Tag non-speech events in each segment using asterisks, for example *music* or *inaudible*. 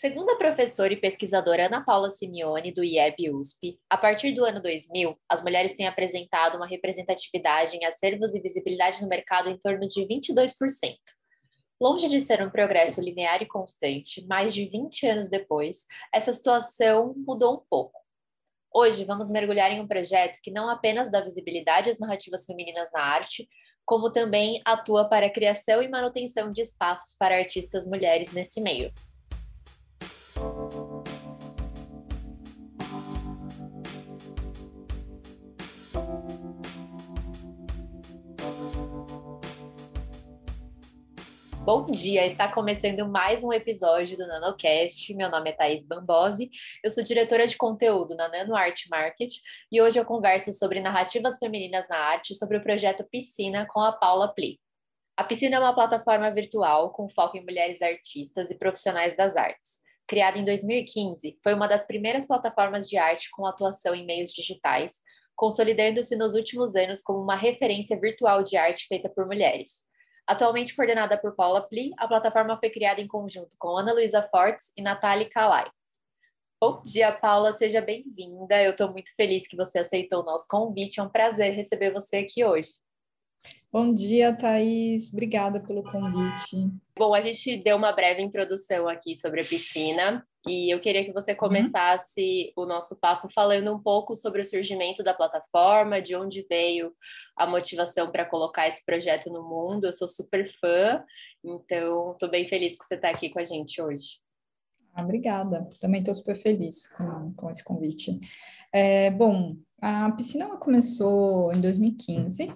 Segundo a professora e pesquisadora Ana Paula Simeone, do IEB USP, a partir do ano 2000, as mulheres têm apresentado uma representatividade em acervos e visibilidade no mercado em torno de 22%. Longe de ser um progresso linear e constante, mais de 20 anos depois, essa situação mudou um pouco. Hoje, vamos mergulhar em um projeto que não apenas dá visibilidade às narrativas femininas na arte, como também atua para a criação e manutenção de espaços para artistas mulheres nesse meio. Bom dia, está começando mais um episódio do NanoCast. Meu nome é Thaís Bambosi, eu sou diretora de conteúdo na Nano Art Market e hoje eu converso sobre narrativas femininas na arte sobre o projeto Piscina com a Paula Pli. A Piscina é uma plataforma virtual com foco em mulheres artistas e profissionais das artes. Criada em 2015, foi uma das primeiras plataformas de arte com atuação em meios digitais, consolidando-se nos últimos anos como uma referência virtual de arte feita por mulheres. Atualmente coordenada por Paula Pli, a plataforma foi criada em conjunto com Ana Luísa Fortes e Nathalie Kalai. Bom dia, Paula, seja bem-vinda. Eu estou muito feliz que você aceitou o nosso convite. É um prazer receber você aqui hoje. Bom dia, Thaís. Obrigada pelo convite. Bom, a gente deu uma breve introdução aqui sobre a piscina e eu queria que você uhum. começasse uhum. o nosso papo falando um pouco sobre o surgimento da plataforma, de onde veio a motivação para colocar esse projeto no mundo. Eu sou super fã, então estou bem feliz que você está aqui com a gente hoje. Ah, obrigada, também estou super feliz com, com esse convite. É, bom, a piscina começou em 2015,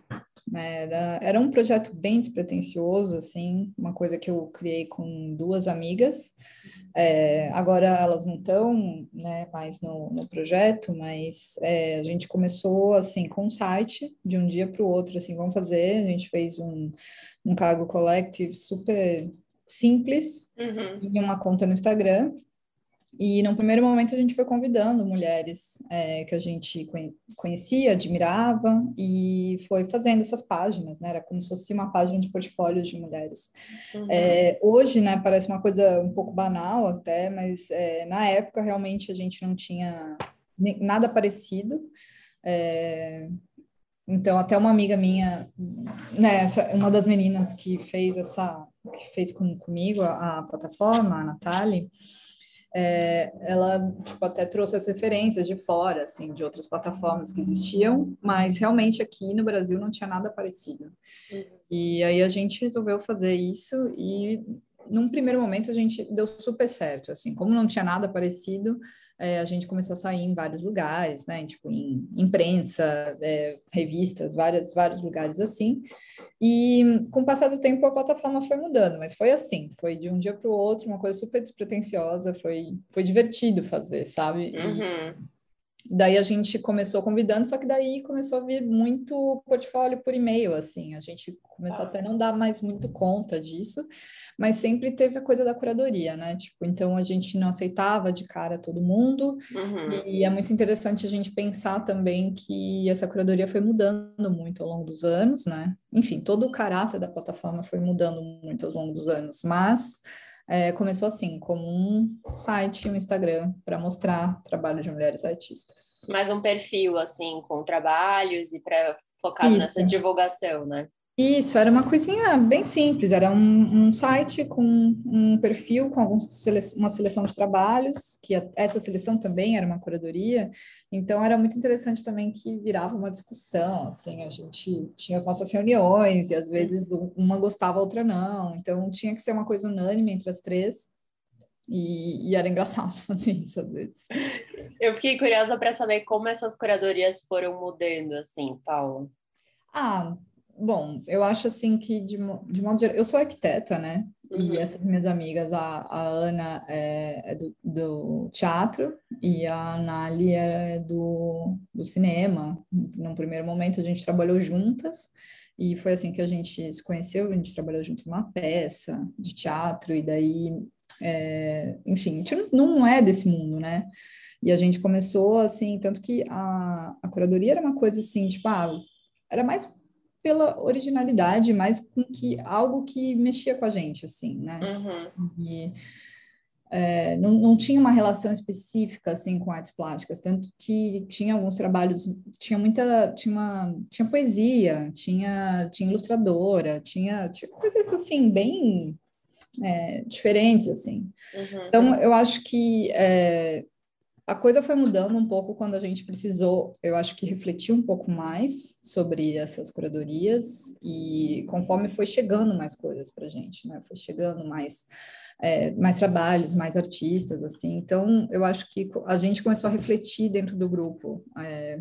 né? era, era um projeto bem despretensioso, assim, uma coisa que eu criei com duas amigas. É, agora elas não estão né, mais no, no projeto, mas é, a gente começou assim com um site de um dia para o outro, assim, vamos fazer. A gente fez um, um cargo collective super simples uhum. e uma conta no Instagram. E no primeiro momento a gente foi convidando mulheres é, que a gente conhecia, admirava, e foi fazendo essas páginas, né? Era como se fosse uma página de portfólios de mulheres. Uhum. É, hoje, né, parece uma coisa um pouco banal até, mas é, na época realmente a gente não tinha nada parecido. É, então, até uma amiga minha, né, uma das meninas que fez essa, que fez com, comigo a, a plataforma, a Natália, é, ela tipo, até trouxe as referências de fora, assim, de outras plataformas que existiam, mas realmente aqui no Brasil não tinha nada parecido. Uhum. E aí a gente resolveu fazer isso e num primeiro momento a gente deu super certo, assim, como não tinha nada parecido, é, a gente começou a sair em vários lugares, né? Tipo, em imprensa, é, revistas, várias, vários lugares assim. E com o passar do tempo a plataforma foi mudando, mas foi assim, foi de um dia para o outro, uma coisa super despretensiosa, foi, foi divertido fazer, sabe? Uhum. Daí a gente começou convidando, só que daí começou a vir muito portfólio por e-mail, assim, a gente começou até não dar mais muito conta disso, mas sempre teve a coisa da curadoria, né? Tipo, então a gente não aceitava de cara todo mundo, uhum. e é muito interessante a gente pensar também que essa curadoria foi mudando muito ao longo dos anos, né? Enfim, todo o caráter da plataforma foi mudando muito ao longo dos anos, mas é, começou assim, como um site, um Instagram para mostrar trabalho de mulheres artistas. Mais um perfil, assim, com trabalhos e para focado Isso. nessa divulgação, né? Isso, era uma coisinha bem simples, era um, um site com um perfil com alguns sele uma seleção de trabalhos, que a, essa seleção também era uma curadoria, então era muito interessante também que virava uma discussão, assim, a gente tinha as nossas reuniões e às vezes uma gostava, a outra não, então tinha que ser uma coisa unânime entre as três, e, e, era engraçado *laughs* fazer isso às vezes. Eu fiquei curiosa para saber como essas curadorias foram mudando, assim, Paula. Ah, Bom, eu acho assim que, de, de modo geral, eu sou arquiteta, né? Uhum. E essas minhas amigas, a, a Ana é, é do, do, teatro e a Anali é do, do cinema. Num primeiro momento, a gente trabalhou juntas e foi assim que a gente se conheceu. A gente trabalhou junto numa peça de teatro e daí, é, enfim, a gente não é desse mundo, né? E a gente começou assim, tanto que a, a curadoria era uma coisa assim, tipo, ah, era mais pela originalidade, mas com que algo que mexia com a gente, assim, né? Uhum. E é, não, não tinha uma relação específica assim com artes plásticas, tanto que tinha alguns trabalhos, tinha muita, tinha uma, tinha poesia, tinha, tinha ilustradora, tinha, tinha coisas assim bem é, diferentes assim. Uhum. Então eu acho que é, a coisa foi mudando um pouco quando a gente precisou, eu acho que refletir um pouco mais sobre essas curadorias e conforme foi chegando mais coisas para a gente, né? Foi chegando mais é, mais trabalhos, mais artistas, assim. Então, eu acho que a gente começou a refletir dentro do grupo é,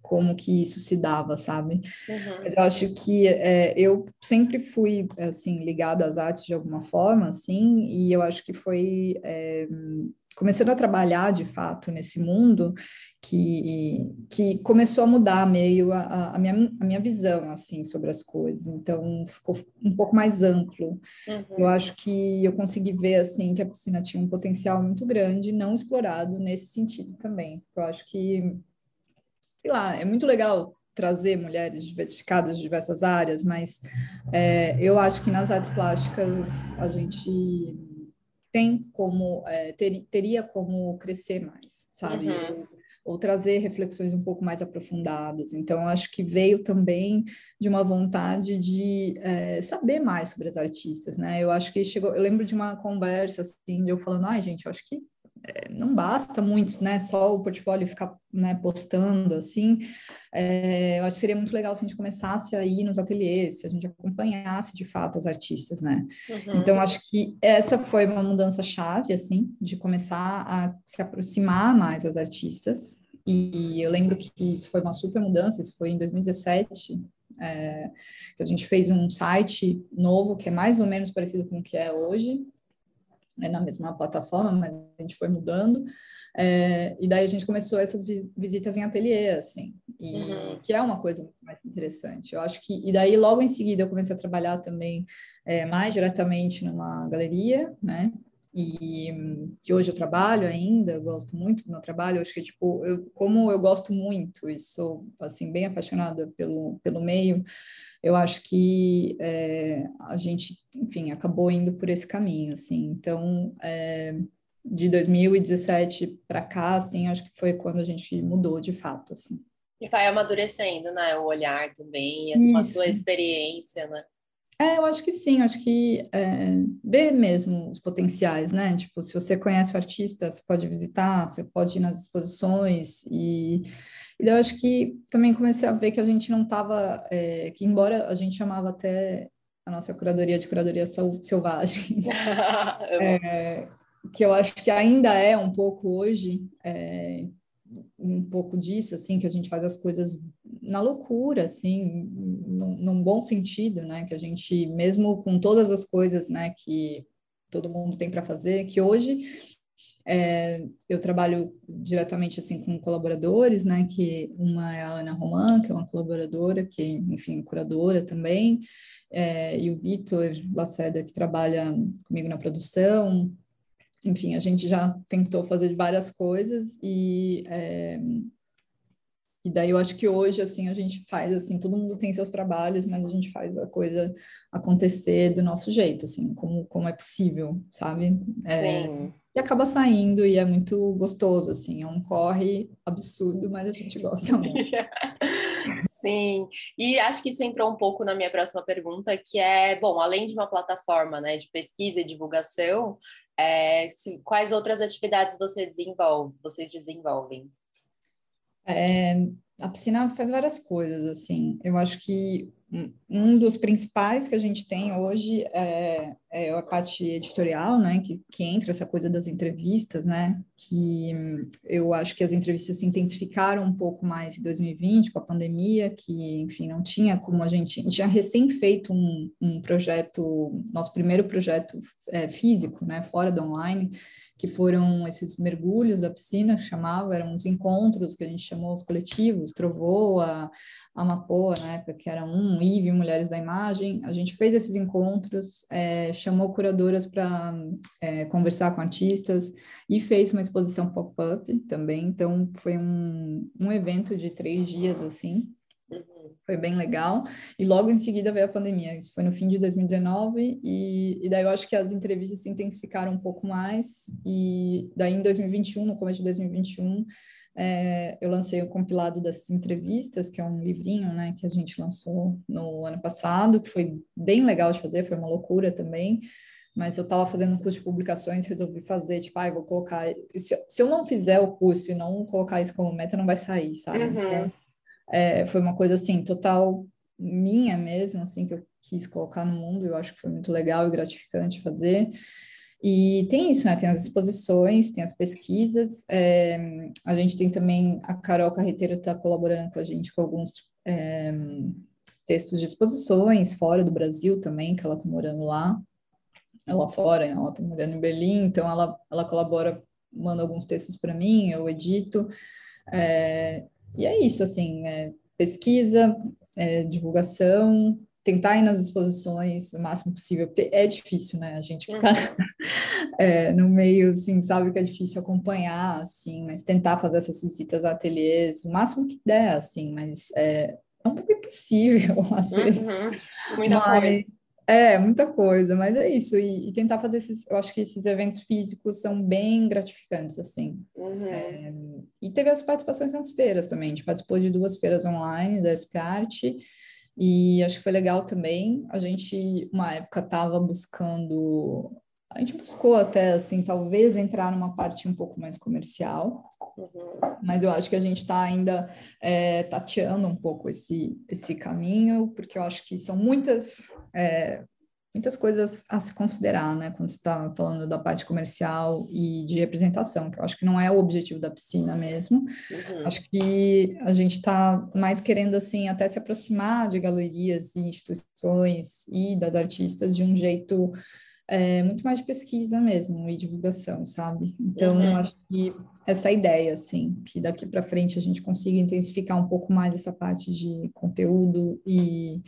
como que isso se dava, sabe? Uhum. Eu acho que é, eu sempre fui, assim, ligada às artes de alguma forma, assim, e eu acho que foi é, começando a trabalhar de fato nesse mundo que, que começou a mudar meio a, a, minha, a minha visão assim sobre as coisas. Então ficou um pouco mais amplo. Uhum. eu acho que eu consegui ver assim que a piscina tinha um potencial muito grande não explorado nesse sentido também. Eu acho que sei lá é muito legal trazer mulheres diversificadas de diversas áreas mas é, eu acho que nas artes plásticas a gente tem como é, ter, teria como crescer mais, sabe? Uhum. Ou, ou, trazer reflexões um pouco mais aprofundadas. Então, acho que veio também de uma vontade de é, saber mais sobre as artistas, né? Eu acho que chegou. Eu lembro de uma conversa assim, de eu falando, ai, gente, eu acho que não basta muito, né? Só o portfólio ficar né, postando assim. É, eu acho que seria muito legal se a gente começasse a ir nos ateliês, se a gente acompanhasse de fato as artistas, né? Uhum. Então acho que essa foi uma mudança chave, assim, de começar a se aproximar mais das artistas. E eu lembro que isso foi uma super mudança. Isso foi em 2017. É, que a gente fez um site novo que é mais ou menos parecido com o que é hoje, é na mesma plataforma, mas a gente foi mudando. É, e daí a gente começou essas visitas em ateliê, assim, e, uhum. que é uma coisa muito mais interessante. Eu acho que, e daí logo em seguida eu comecei a trabalhar também é, mais diretamente numa galeria, né? E que hoje eu trabalho ainda, eu gosto muito do meu trabalho. Eu acho que, tipo, eu, como eu gosto muito e sou, assim, bem apaixonada pelo, pelo meio, eu acho que é, a gente, enfim, acabou indo por esse caminho, assim. Então, é, de 2017 para cá, assim, acho que foi quando a gente mudou de fato, assim. E vai amadurecendo, né? O olhar também, a sua experiência, né? É, eu acho que sim, acho que é, ver mesmo os potenciais, né? Tipo, se você conhece o artista, você pode visitar, você pode ir nas exposições e e eu acho que também comecei a ver que a gente não estava, é, que embora a gente chamava até a nossa curadoria de curadoria selvagem, *laughs* é, que eu acho que ainda é um pouco hoje, é, um pouco disso, assim, que a gente faz as coisas na loucura, assim, num, num, bom sentido, né, que a gente, mesmo com todas as coisas, né, que todo mundo tem para fazer, que hoje é, eu trabalho diretamente assim com colaboradores, né? Que uma é a Ana Roman, que é uma colaboradora, que enfim curadora também, é, e o Vitor Laceda que trabalha comigo na produção. Enfim, a gente já tentou fazer várias coisas e é, e daí eu acho que hoje, assim, a gente faz, assim, todo mundo tem seus trabalhos, mas a gente faz a coisa acontecer do nosso jeito, assim, como, como é possível, sabe? É, Sim e acaba saindo e é muito gostoso, assim, é um corre absurdo, mas a gente gosta *laughs* muito. Sim, e acho que isso entrou um pouco na minha próxima pergunta, que é, bom, além de uma plataforma né, de pesquisa e divulgação, é, se, quais outras atividades você desenvolve, vocês desenvolvem? É, a piscina faz várias coisas, assim. Eu acho que um dos principais que a gente tem hoje é, é, a parte editorial, né, que, que entra essa coisa das entrevistas, né, que eu acho que as entrevistas se intensificaram um pouco mais em 2020 com a pandemia, que, enfim, não tinha como a gente, a gente recém feito um, um projeto, nosso primeiro projeto é, físico, né, fora do online, que foram esses mergulhos da piscina, que chamava, eram uns encontros que a gente chamou os coletivos, Trovoa, Amapoa, na época, que era um, IVE, Mulheres da Imagem. A gente fez esses encontros, é, chamou curadoras para é, conversar com artistas e fez uma exposição pop-up também. Então, foi um, um evento de três dias, assim, Foi bem legal. E logo em seguida veio a pandemia. Isso foi no fim de 2019. E, e daí eu acho que as entrevistas se intensificaram um pouco mais. E daí em 2021, no começo de 2021, é, eu lancei o compilado dessas entrevistas, que é um livrinho, né, que a gente lançou no ano passado, que foi bem legal de fazer, foi uma loucura também. Mas eu estava fazendo um curso de publicações, resolvi fazer, tipo, ah, vou colocar. Se, se, eu não fizer o curso e não colocar isso como meta, não vai sair, sabe? Uhum. Então, é, foi uma coisa assim, total minha mesmo, assim, que eu quis colocar no mundo, eu acho que foi muito legal e gratificante fazer. E tem isso, né? Tem as exposições, tem as pesquisas. É, a gente tem também a Carol Carreteiro está colaborando com a gente com alguns é, textos de exposições fora do Brasil também, que ela está morando lá, lá fora, ela está morando em Berlim, então ela, ela colabora, manda alguns textos para mim, eu edito. É, e é isso, assim, é pesquisa, é divulgação, tentar ir nas exposições o máximo possível, porque é difícil, né? A gente que está uhum. *laughs* é, no meio, assim, sabe que é difícil acompanhar, assim, mas tentar fazer essas visitas a ateliês o máximo que der, assim, mas é, é um pouco impossível, *laughs* às vezes. Uhum. Muita mas, coisa. É, muita coisa, mas é isso. E, e, tentar fazer esses, eu acho que esses eventos físicos são bem gratificantes, assim. Uhum. É, e teve as participações nas feiras também. A gente participou de duas feiras online da SP Arte, e acho que foi legal também. A gente, uma época, estava buscando. A gente buscou até, assim, talvez entrar numa parte um pouco mais comercial, uhum. mas eu acho que a gente está ainda é, tateando um pouco esse, esse caminho, porque eu acho que são muitas é, muitas coisas a se considerar, né, quando está falando da parte comercial e de representação, que eu acho que não é o objetivo da piscina mesmo. Uhum. Acho que a gente está mais querendo, assim, até se aproximar de galerias e instituições e das artistas de um jeito é, muito mais de pesquisa mesmo e divulgação, sabe? Então, uhum. acho que essa ideia, assim, que daqui para frente a gente consiga intensificar um pouco mais essa parte de conteúdo e,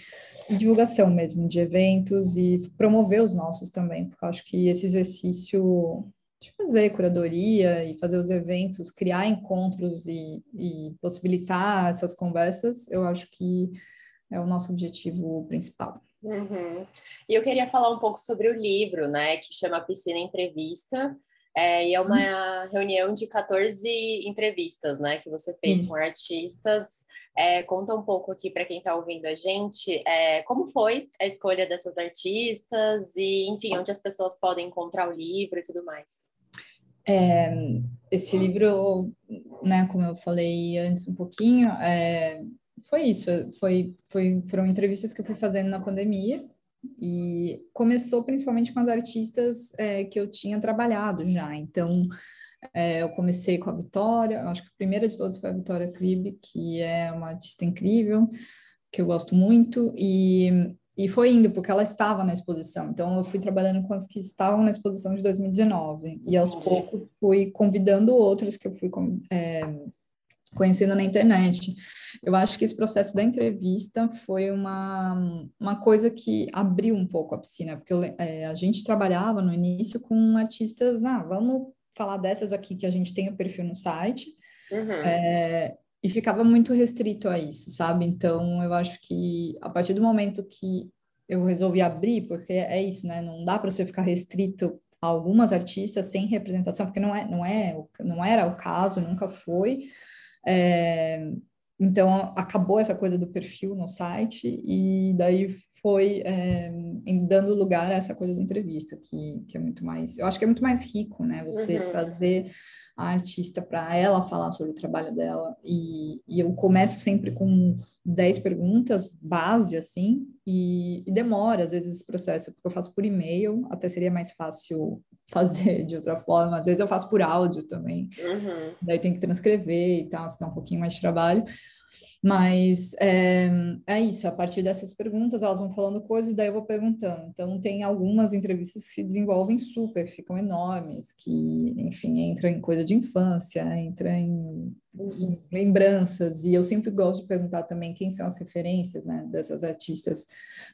e, divulgação mesmo, de eventos e promover os nossos também, porque eu acho que esse exercício de fazer curadoria e fazer os eventos, criar encontros e, e possibilitar essas conversas, eu acho que é o nosso objetivo principal. Uhum. E eu queria falar um pouco sobre o livro, né, que chama Piscina Entrevista, é, e é uma uhum. reunião de 14 entrevistas, né, que você fez uhum. com artistas. É, conta um pouco aqui para quem está ouvindo a gente, é, como foi a escolha dessas artistas e, enfim, onde as pessoas podem encontrar o livro e tudo mais. É, esse livro, né, como eu falei antes um pouquinho, é, foi isso, foi, foi, foram entrevistas que eu fui fazendo na pandemia e começou principalmente com as artistas é, que eu tinha trabalhado já. Então, é, eu comecei com a Vitória, acho que a primeira de todas foi a Vitória Kribe, que é uma artista incrível, que eu gosto muito, e, e foi indo, porque ela estava na exposição. Então, eu fui trabalhando com as que estavam na exposição de 2019, e aos poucos fui convidando outras que eu fui é, conhecendo na internet. Eu acho que esse processo da entrevista foi uma, uma coisa que abriu um pouco a piscina, porque eu, é, a gente trabalhava no início com artistas, ah, vamos falar dessas aqui que a gente tem o perfil no site, uhum. é, e ficava muito restrito a isso, sabe? Então, eu acho que a partir do momento que eu resolvi abrir, porque é isso, né? Não dá para você ficar restrito a algumas artistas sem representação, porque não é, não é, não era o caso, nunca foi. É, então, acabou essa coisa do perfil no site e daí foi é, dando lugar a essa coisa da entrevista, que, que é muito mais... Eu acho que é muito mais rico, né? Você uhum. trazer a artista para ela falar sobre o trabalho dela. E, e, eu começo sempre com 10 perguntas, base, assim, e, e demora, às vezes, esse processo, porque eu faço por e-mail, até seria mais fácil fazer de outra forma. Às vezes eu faço por áudio também. Uhum. Daí tem que transcrever e tal, se dá um pouquinho mais de trabalho. Mas é, é, isso, a partir dessas perguntas elas vão falando coisas, daí eu vou perguntando. Então, tem algumas entrevistas que se desenvolvem super, ficam enormes, que, enfim, entra em coisa de infância, entra em, em, lembranças, e eu sempre gosto de perguntar também quem são as referências né, dessas artistas.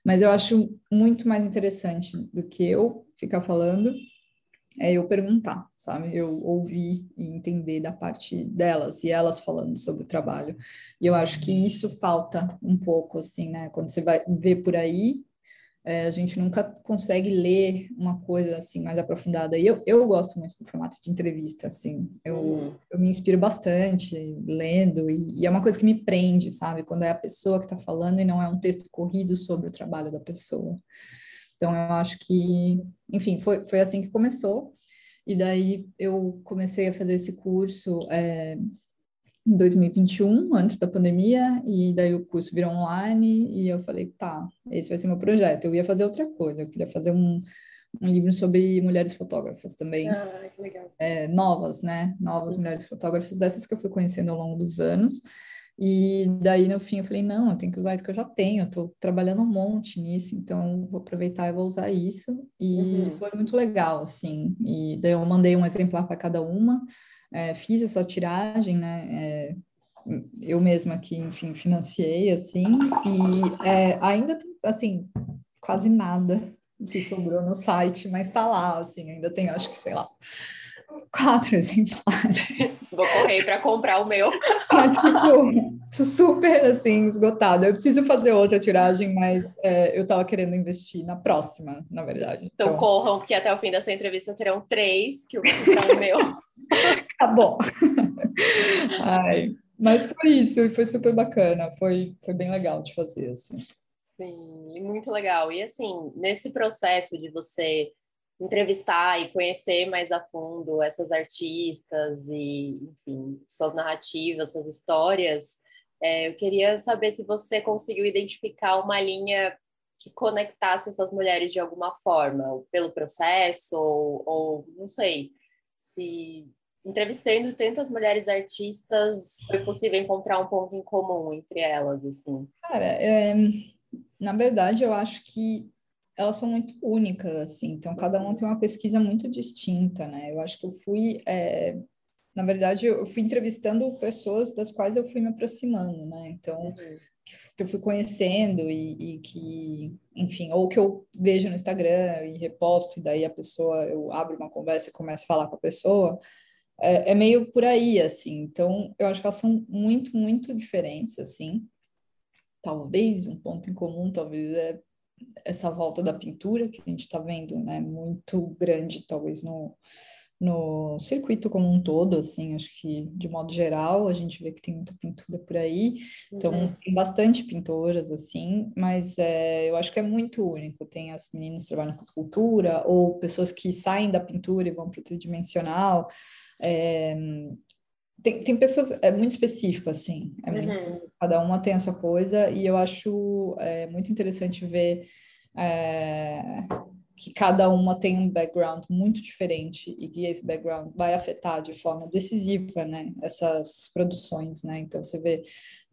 Mas eu acho muito mais interessante do que eu ficar falando é eu perguntar, sabe? Eu ouvir e entender da parte delas e elas falando sobre o trabalho. E eu acho que isso falta um pouco, assim, né? Quando você vai ver por aí, é, a gente nunca consegue ler uma coisa assim mais aprofundada. E eu, eu gosto muito do formato de entrevista, assim. Eu, uhum. eu me inspiro bastante lendo e, e, é uma coisa que me prende, sabe? Quando é a pessoa que está falando e não é um texto corrido sobre o trabalho da pessoa. Então, eu acho que, enfim, foi, foi assim que começou. E daí eu comecei a fazer esse curso é, em 2021, antes da pandemia, e daí o curso virou online, e eu falei, tá, esse vai ser meu projeto. Eu ia fazer outra coisa, eu queria fazer um, um livro sobre mulheres fotógrafas também. Ah, que legal. É, novas, né? Novas mulheres fotógrafas, dessas que eu fui conhecendo ao longo dos anos. E daí, no fim, eu falei, não, eu tenho que usar isso que eu já tenho, eu tô trabalhando um monte nisso, então vou aproveitar e vou usar isso. E uhum. foi muito legal, assim. E daí eu mandei um exemplar para cada uma, é, fiz essa tiragem, né? É, eu mesma que, enfim, financiei, assim, e é, ainda, assim, quase nada que sobrou no site, mas tá lá, assim, ainda tem, acho que, sei lá, quatro exemplares. *laughs* Vou correr para comprar o meu. Ah, *laughs* tipo, super assim, esgotado. Eu preciso fazer outra tiragem, mas é, eu estava querendo investir na próxima, na verdade. Então, então, corram, porque até o fim dessa entrevista terão três que eu vou comprar o meu. *laughs* Tá bom. Ai, mas foi isso, e foi super bacana, foi, foi bem legal de fazer, assim. Sim, muito legal. E assim, nesse processo de você entrevistar e conhecer mais a fundo essas artistas e, enfim, suas narrativas, suas histórias. É, eu queria saber se você conseguiu identificar uma linha que conectasse essas mulheres de alguma forma, pelo processo, ou, ou não sei, se entrevistando tantas mulheres artistas, foi possível encontrar um ponto em comum entre elas, assim? Cara, é, na verdade, eu acho que elas são muito únicas, assim, então cada uma tem uma pesquisa muito distinta, né? Eu acho que eu fui, é, na verdade, eu fui entrevistando pessoas das quais eu fui me aproximando, né? Então, uhum. que eu fui conhecendo e, e, que, enfim, ou que eu vejo no Instagram e reposto, e daí a pessoa, eu abro uma conversa e começo a falar com a pessoa, é, é meio por aí, assim. Então, eu acho que elas são muito, muito diferentes, assim. Talvez um ponto em comum, talvez é essa volta da pintura que a gente está vendo, né, muito grande, talvez no, no circuito como um todo, assim, acho que de modo geral a gente vê que tem muita pintura por aí, então uhum. tem bastante pintoras, assim, mas é, eu acho que é muito único, tem as meninas que trabalham com escultura, ou pessoas que saem da pintura e vão para o tridimensional, é, tem, tem pessoas, é muito específico, assim, é muito, uhum. cada uma tem a sua coisa, e eu acho é, muito interessante ver é, que cada uma tem um background muito diferente e que esse background vai afetar de forma decisiva, né, essas produções, né, então você vê,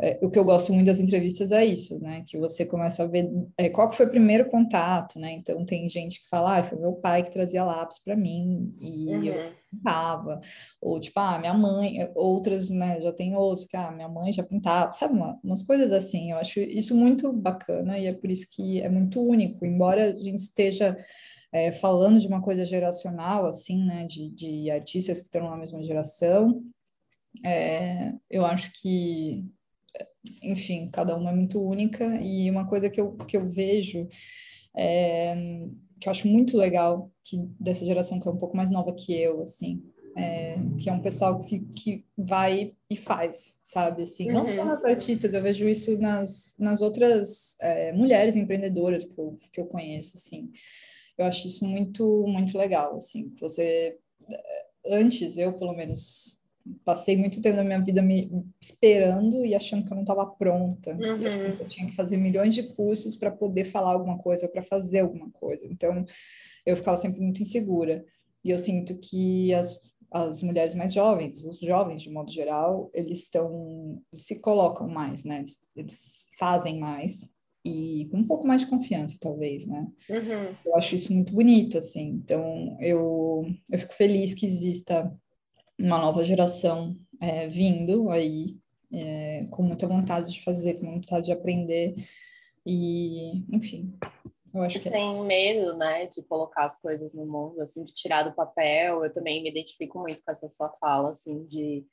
é, o que eu gosto muito das entrevistas é isso, né, que você começa a ver é, qual foi o primeiro contato, né, então tem gente que fala, ah, foi meu pai que trazia lápis para mim e uhum. eu pintava, ou tipo, ah, minha mãe, outras, né, já tem outros que, ah, minha mãe já pintava, sabe, uma, umas coisas assim, eu acho isso muito bacana e é por isso que é muito único, embora a gente esteja é, falando de uma coisa geracional, assim, né, de, de artistas que estão na mesma geração, é, eu acho que, enfim, cada uma é muito única e uma coisa que eu, que eu vejo, é, que eu acho muito legal, que dessa geração que é um pouco mais nova que eu, assim, é, que é um pessoal que, se, que vai e faz, sabe? Assim, uhum. Não só uhum. nas artistas, eu vejo isso nas, nas outras é, mulheres empreendedoras que eu, que eu conheço, assim. Eu acho isso muito, muito legal, assim. Você, antes, eu, pelo menos, passei muito tempo da minha vida me esperando e achando que eu não estava pronta. Uhum. Eu tinha que fazer milhões de cursos para poder falar alguma coisa, para fazer alguma coisa. Então, eu ficava sempre muito insegura. E eu sinto que as, as mulheres mais jovens, os jovens de modo geral, eles estão, eles se colocam mais, né? Eles, eles fazem mais e com um pouco mais de confiança, talvez, né? Uhum. Eu acho isso muito bonito, assim. Então, eu, eu fico feliz que exista uma nova geração é, vindo aí, é, com muita vontade de fazer, com muita vontade de aprender. E, enfim, Eu acho que é. sem medo, né, de colocar as coisas no mundo, assim, de tirar do papel. Eu também me identifico muito com essa sua fala, assim, de,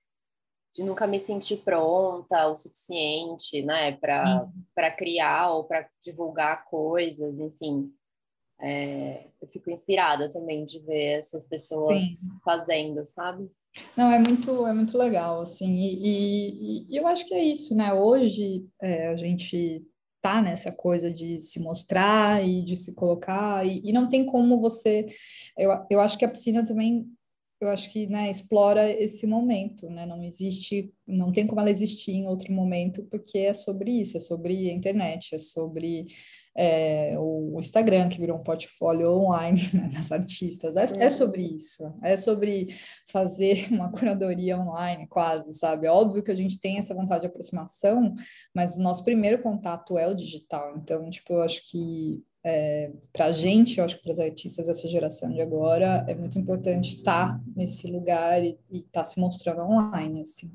de nunca me sentir pronta o suficiente, né, para criar ou para divulgar coisas, enfim. É, eu fico inspirada também de ver essas pessoas Sim. fazendo, sabe? Não, é muito, é muito legal, assim, e, e, e eu acho que é isso, né? Hoje é, a gente tá nessa coisa de se mostrar e de se colocar, e, e, não tem como você. Eu, eu acho que a piscina também, eu acho que né, explora esse momento, né? Não existe, não tem como ela existir em outro momento, porque é sobre isso, é sobre a internet, é sobre é, o Instagram, que virou um portfólio online *laughs* né, das artistas. É, é, sobre isso, é sobre fazer *laughs* uma curadoria online, quase, sabe? É óbvio que a gente tem essa vontade de aproximação, mas o nosso primeiro contato é o digital. Então, tipo, eu acho que é, para a gente, eu acho que para os artistas dessa geração de agora, é muito importante estar tá nesse lugar e estar tá se mostrando online, assim.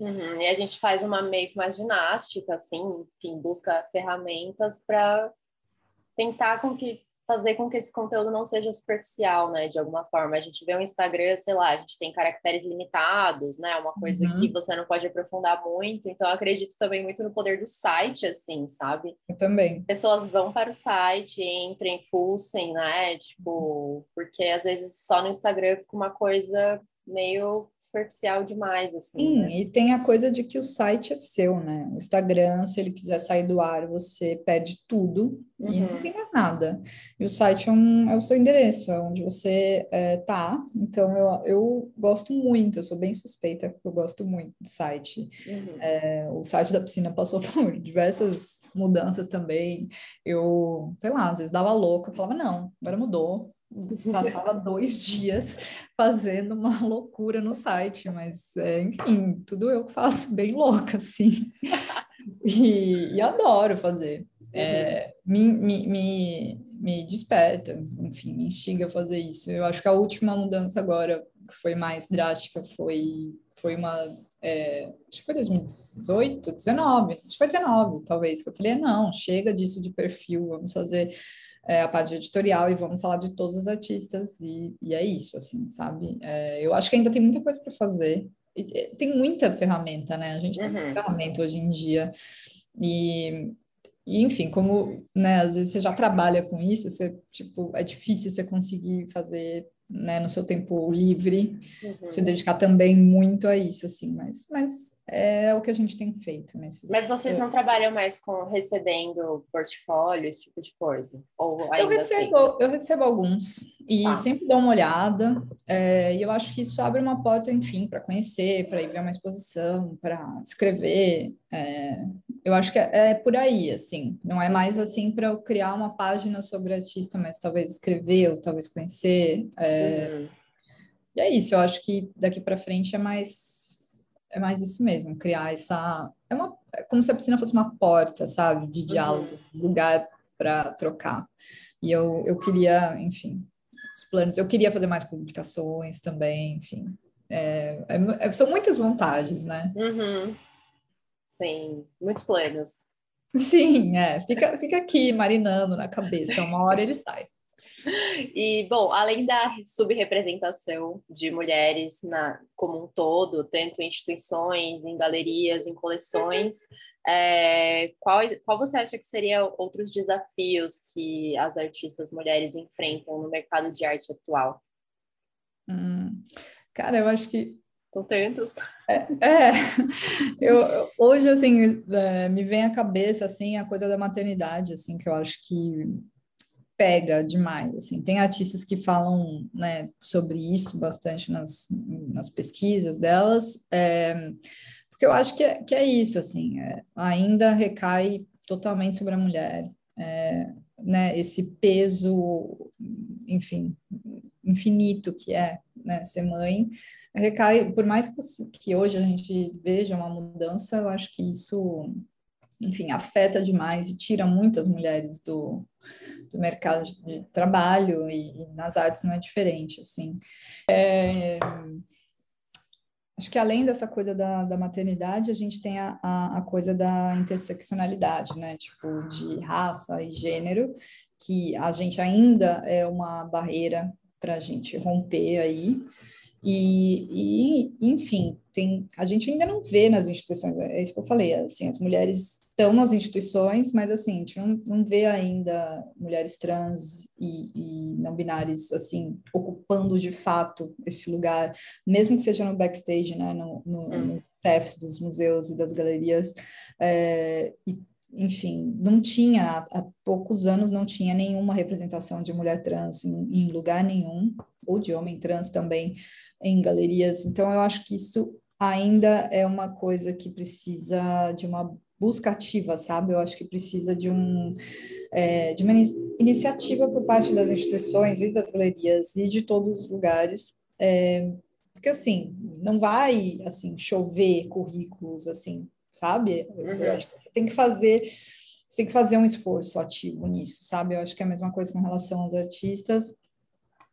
Uhum, e a gente faz uma meio que uma ginástica, assim, enfim, busca ferramentas para tentar com que fazer com que esse conteúdo não seja superficial, né, de alguma forma. A gente vê o Instagram, sei lá, a gente tem caracteres limitados, né, uma coisa uhum. que você não pode aprofundar muito, então eu acredito também muito no poder do site, assim, sabe? Eu também. Pessoas vão para o site, entrem, fuçem, né, tipo, porque às vezes só no Instagram fica uma coisa meio superficial demais, assim. Sim, né? e tem a coisa de que o site é seu, né? O Instagram, se ele quiser sair do ar, você perde tudo uhum. e não uhum. tem mais nada. E o site é, um, é o seu endereço, é onde você é, tá. Então, eu, eu gosto muito, eu sou bem suspeita, porque eu gosto muito do site. Uhum. É, o site da piscina passou *laughs* por diversas mudanças também. Eu, sei lá, às vezes dava louco, eu falava, não, agora mudou, passava dois dias fazendo uma *laughs* loucura no site, mas é, enfim, tudo eu faço bem louca, assim, e, e adoro fazer. É, me, me, me, me desperta, enfim, me instiga a fazer isso. Eu acho que a última mudança agora, que foi mais drástica, foi, foi uma. É, acho que foi 2018, 19, acho que foi 19, talvez, que eu falei, não, chega disso de perfil, vamos fazer é, a parte editorial e vamos falar de todos os artistas e, e é isso, assim, sabe? É, eu acho que ainda tem muita coisa para fazer. E, tem muita ferramenta, né? A gente tem uhum. muita ferramenta hoje em dia. E, e, enfim, como, né, às vezes você já trabalha com isso, você, tipo, é difícil você conseguir fazer, né, no seu tempo livre, uhum. se dedicar também muito a isso, assim, mas, mas é o que a gente tem feito nesses. Mas vocês não trabalham mais com recebendo portfólio, esse tipo de coisa? Ou eu recebo, assim? eu recebo alguns e tá. sempre dou uma olhada. É, e eu acho que isso abre uma porta, enfim, para conhecer, para ir ver uma exposição, para escrever. É, eu acho que é, é, por aí, assim. Não é mais assim para eu criar uma página sobre artista, mas talvez escrever ou talvez conhecer. É, uhum. E é isso. Eu acho que daqui para frente é mais é mais isso mesmo, criar essa. É, uma, é como se a piscina fosse uma porta, sabe, de diálogo, uhum. lugar para trocar. E eu, eu queria, enfim, os planos, eu queria fazer mais publicações também, enfim. É, é, é são muitas vontades, né? Uhum. Sim, muitos planos. Sim, é. Fica, fica aqui marinando na cabeça, uma hora ele sai. E, bom, além da subrepresentação de mulheres na, como um todo, tanto em instituições, em galerias, em coleções, *laughs* é, qual, qual você acha que seriam outros desafios que as artistas mulheres enfrentam no mercado de arte atual? Hum, cara, eu acho que são tantos. É, é, eu, hoje, assim, é, me vem à cabeça, assim, a coisa da maternidade, assim, que eu acho que pega demais, assim, tem artistas que falam, né, sobre isso bastante nas, nas pesquisas delas, é, porque eu acho que é, que é isso, assim, é, ainda recai totalmente sobre a mulher, é, né, esse peso, enfim, infinito que é, né, ser mãe, recai, por mais que, que hoje a gente veja uma mudança, eu acho que isso, enfim, afeta demais e tira muitas mulheres do, do mercado de trabalho e, e, nas artes não é diferente, assim. É, acho que além dessa coisa da, da maternidade, a gente tem a, a, a, coisa da interseccionalidade, né? Tipo, de raça e gênero, que a gente ainda é uma barreira para a gente romper aí. E, e, enfim, tem, a gente ainda não vê nas instituições, é isso que eu falei, assim, as mulheres estão nas instituições, mas assim, a gente não, não vê ainda mulheres trans e, e não binárias, assim, ocupando de fato esse lugar, mesmo que seja no backstage, né, no, no, hum. no dos museus e das galerias, é, e enfim, não tinha, há poucos anos não tinha nenhuma representação de mulher trans em, em, lugar nenhum, ou de homem trans também em galerias. Então, eu acho que isso ainda é uma coisa que precisa de uma busca ativa, sabe? Eu acho que precisa de, um, é, de uma iniciativa por parte das instituições e das galerias e de todos os lugares, é, porque assim, não vai assim chover currículos assim, sabe? Uhum. Eu acho que você tem que fazer você tem que fazer um esforço ativo nisso, sabe? Eu acho que é a mesma coisa com relação aos artistas.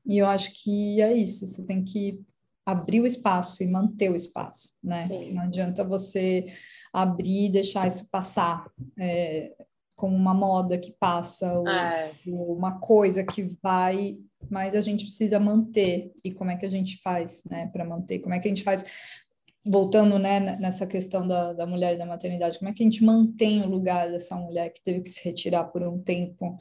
E eu acho que é isso, você tem que abrir o espaço e manter o espaço, né? Sim. Não adianta você abrir e deixar isso passar é, como uma moda que passa, ou, é. ou uma coisa que vai, mas a gente precisa manter. E como é que a gente faz, né, para manter? Como é que a gente faz? Voltando, né, nessa questão da, da mulher e da maternidade, como é que a gente mantém o lugar dessa mulher que teve que se retirar por um tempo?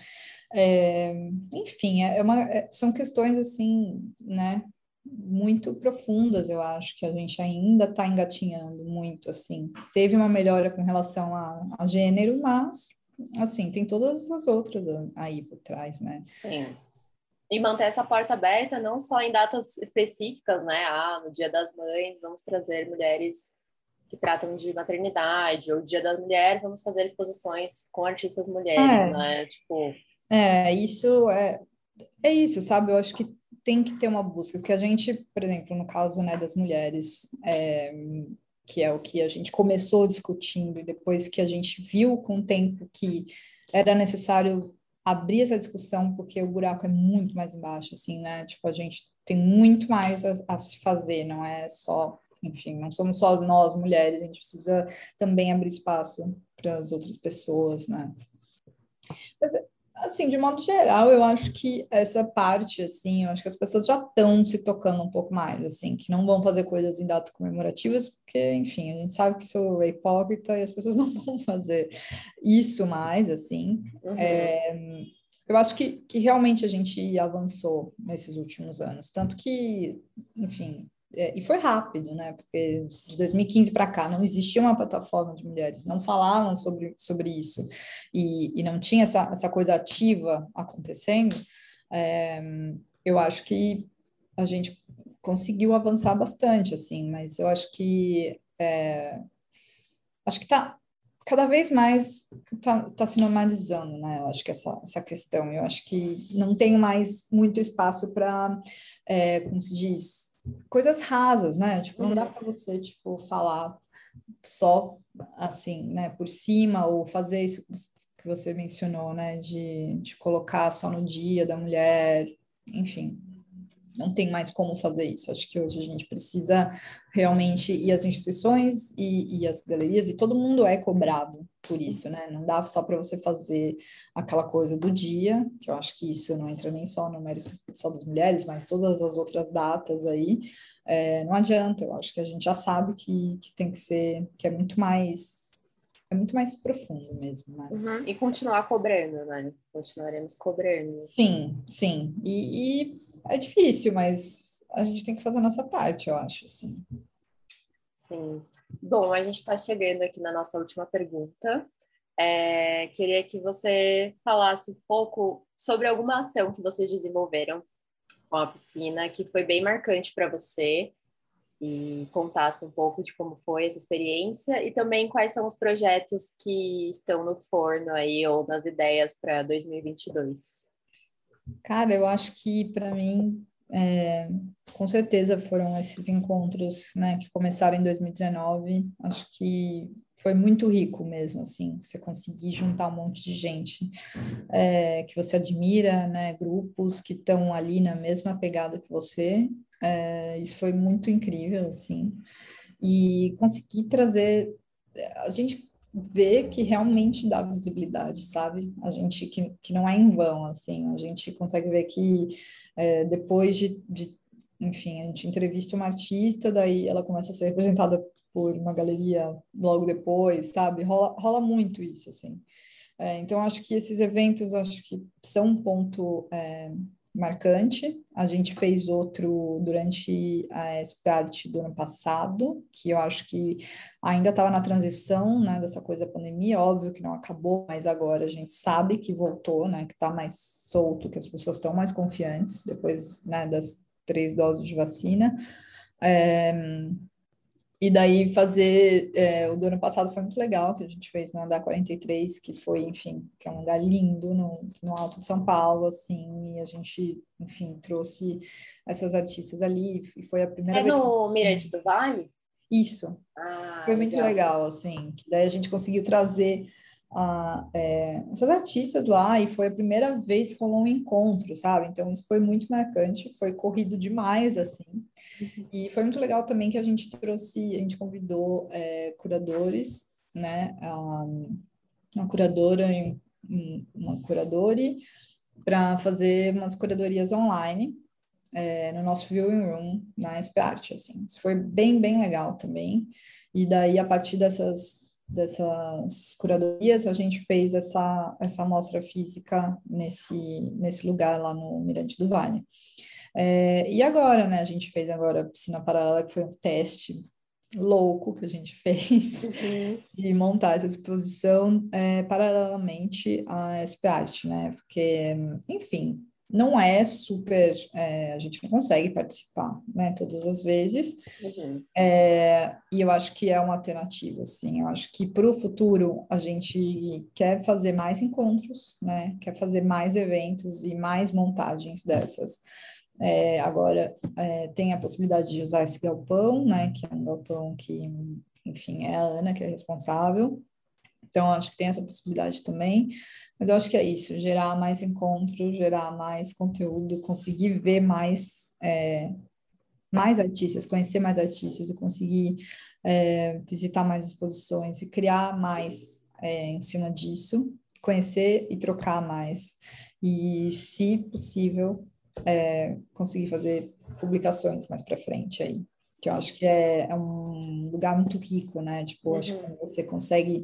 É, enfim, é uma, é, são questões assim, né, muito profundas, eu acho, que a gente ainda está engatinhando muito, assim. Teve uma melhora com relação a, a, gênero, mas, assim, tem todas as outras aí por trás, né? Sim. E manter essa porta aberta não só em datas específicas, né? Ah, no Dia das Mães vamos trazer mulheres que tratam de maternidade, ou Dia da Mulher vamos fazer exposições com artistas mulheres, é. né? Tipo... É, isso é... É isso, sabe? Eu acho que tem que ter uma busca, porque a gente, por exemplo, no caso né, das mulheres, é, que é o que a gente começou discutindo, e depois que a gente viu com o tempo que era necessário abrir essa discussão, porque o buraco é muito mais embaixo, assim, né? Tipo, a gente tem muito mais a, a se fazer, não é só, enfim, não somos só nós mulheres, a gente precisa também abrir espaço para as outras pessoas, né? Mas assim, de modo geral, eu acho que essa parte, assim, eu acho que as pessoas já estão se tocando um pouco mais, assim, que não vão fazer coisas em datas comemorativas, porque, enfim, a gente sabe que isso é hipócrita e as pessoas *laughs* não vão fazer isso mais, assim. Uhum. É, eu acho que, que realmente a gente avançou nesses últimos anos, tanto que, enfim, é, e foi rápido, né? Porque de 2015 para cá não existia uma plataforma de mulheres, não falavam sobre, sobre isso e, e não tinha essa, essa coisa ativa acontecendo. É, eu acho que a gente conseguiu avançar bastante, assim, mas eu acho que é, acho que tá cada vez mais tá, tá se normalizando, né? Eu acho que essa, essa questão, eu acho que não tem mais muito espaço para, é, como se diz, coisas rasas, né? Tipo, não dá uhum. para você, tipo, falar só assim, né, por cima, ou fazer isso que você mencionou, né, de, de colocar só no dia da mulher, enfim, não tem mais como fazer isso. Acho que hoje a gente precisa realmente, e as instituições e, e as galerias, e todo mundo é cobrado por isso, né? Não dá só para você fazer aquela coisa do dia, que eu acho que isso não entra nem só no mérito só das mulheres, mas todas as outras datas aí. É, não adianta, eu acho que a gente já sabe que, que tem que ser, que é muito mais é muito mais profundo mesmo, né? Uhum. E continuar cobrando, né? Continuaremos cobrando. Sim, sim. E, e, é difícil, mas a gente tem que fazer a nossa parte, eu acho, sim. Sim. Bom, a gente está chegando aqui na nossa última pergunta. É, queria que você falasse um pouco sobre alguma ação que vocês desenvolveram com a piscina que foi bem marcante para você e contasse um pouco de como foi essa experiência e também quais são os projetos que estão no forno aí ou nas ideias para 2022. Cara, eu acho que para mim, é, com certeza foram esses encontros, né, que começaram em 2019. Acho que foi muito rico mesmo, assim, você conseguir juntar um monte de gente é, que você admira, né, grupos que estão ali na mesma pegada que você É, isso foi muito incrível, assim. E consegui trazer. A gente vê que realmente dá visibilidade, sabe? A gente que, que não é em vão, assim. A gente consegue ver que é, depois de, de. Enfim, a gente entrevista uma artista, daí ela começa a ser representada por uma galeria logo depois, sabe? Rola, rola muito isso, assim. É, então, acho que esses eventos, acho que são um ponto é, marcante. A gente fez outro durante a SPART do ano passado, que eu acho que ainda estava na transição, né, dessa coisa da pandemia, óbvio que não acabou, mas agora a gente sabe que voltou, né, que está mais solto, que as pessoas estão mais confiantes depois, né, das três doses de vacina. É, e daí fazer, é, o do ano passado foi muito legal, que a gente fez no Andar 43, que foi, enfim, que é um lugar lindo no, no Alto de São Paulo, assim, e a gente, enfim, trouxe essas artistas ali, e foi a primeira é vez... É no que... Mirante do Vale? Isso. Ah, foi muito legal. legal, assim, daí a gente conseguiu trazer a, é, essas artistas lá e foi a primeira vez que rolou um encontro, sabe? Então isso foi muito marcante, foi corrido demais, assim. Uhum. E foi muito legal também que a gente trouxe, a gente convidou é, curadores, né? uma curadora e uma curadora para fazer umas curadorias online é, no nosso viewing room na SP Art, assim. Isso foi bem, bem legal também. E daí, a partir dessas dessas curadorias, a gente fez essa, essa amostra física nesse, nesse lugar lá no Mirante do Vale. É, e agora, né, a gente fez agora a piscina paralela, que foi um teste louco que a gente *laughs* fez uhum. de montar essa exposição é, paralelamente à SP Art, né, porque, enfim, não é super, é, a gente não consegue participar, né, todas as vezes, uhum. é, e eu acho que é uma alternativa, assim, eu acho que para o futuro a gente quer fazer mais encontros, né, quer fazer mais eventos e mais montagens dessas. É, agora, é, tem a possibilidade de usar esse galpão, né, que é um galpão que, enfim, é a Ana que é responsável, então, acho que tem essa possibilidade também. Mas eu acho que é isso: gerar mais encontro, gerar mais conteúdo, conseguir ver mais, é, mais artistas, conhecer mais artistas e conseguir é, visitar mais exposições e criar mais é, em cima disso, conhecer e trocar mais. E, se possível, é, conseguir fazer publicações mais para frente aí que eu acho que é, é, um lugar muito rico, né? Tipo, uhum. acho que você consegue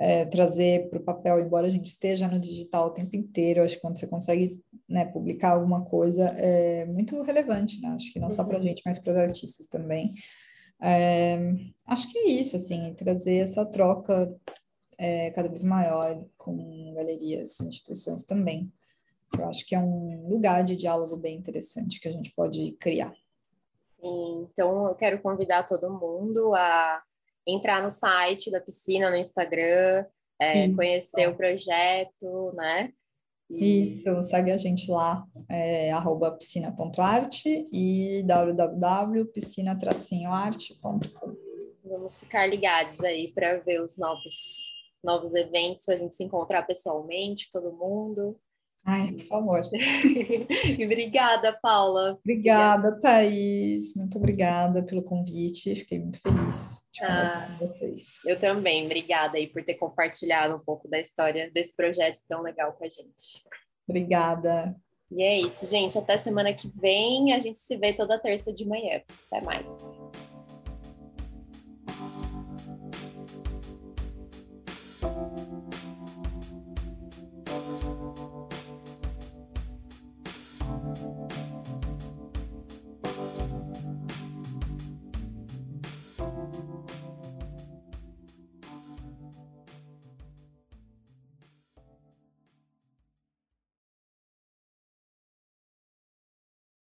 é, trazer para o papel, embora a gente esteja no digital o tempo inteiro, acho que quando você consegue né, publicar alguma coisa é muito relevante, né? Acho que não só para a uhum. gente, mas para os artistas também. É, acho que é isso, assim, trazer essa troca é, cada vez maior com galerias, instituições também. Eu acho que é um lugar de diálogo bem interessante que a gente pode criar. Então, eu quero convidar todo mundo a entrar no site da piscina, no Instagram, é, conhecer o projeto, né? E... Isso, segue a gente lá, é, arroba piscina.arte e www.piscina-arte.com. Vamos ficar ligados aí para ver os novos, novos eventos, a gente se encontrar pessoalmente, todo mundo. Ai, por favor. *laughs* e obrigada, Paula. Obrigada, Thaís. Muito obrigada pelo convite. Fiquei muito feliz de conversar ah, com vocês. Eu também. Obrigada aí por ter compartilhado um pouco da história desse projeto tão legal com a gente. Obrigada. E é isso, gente. Até semana que vem. A gente se vê toda terça de manhã. Até mais.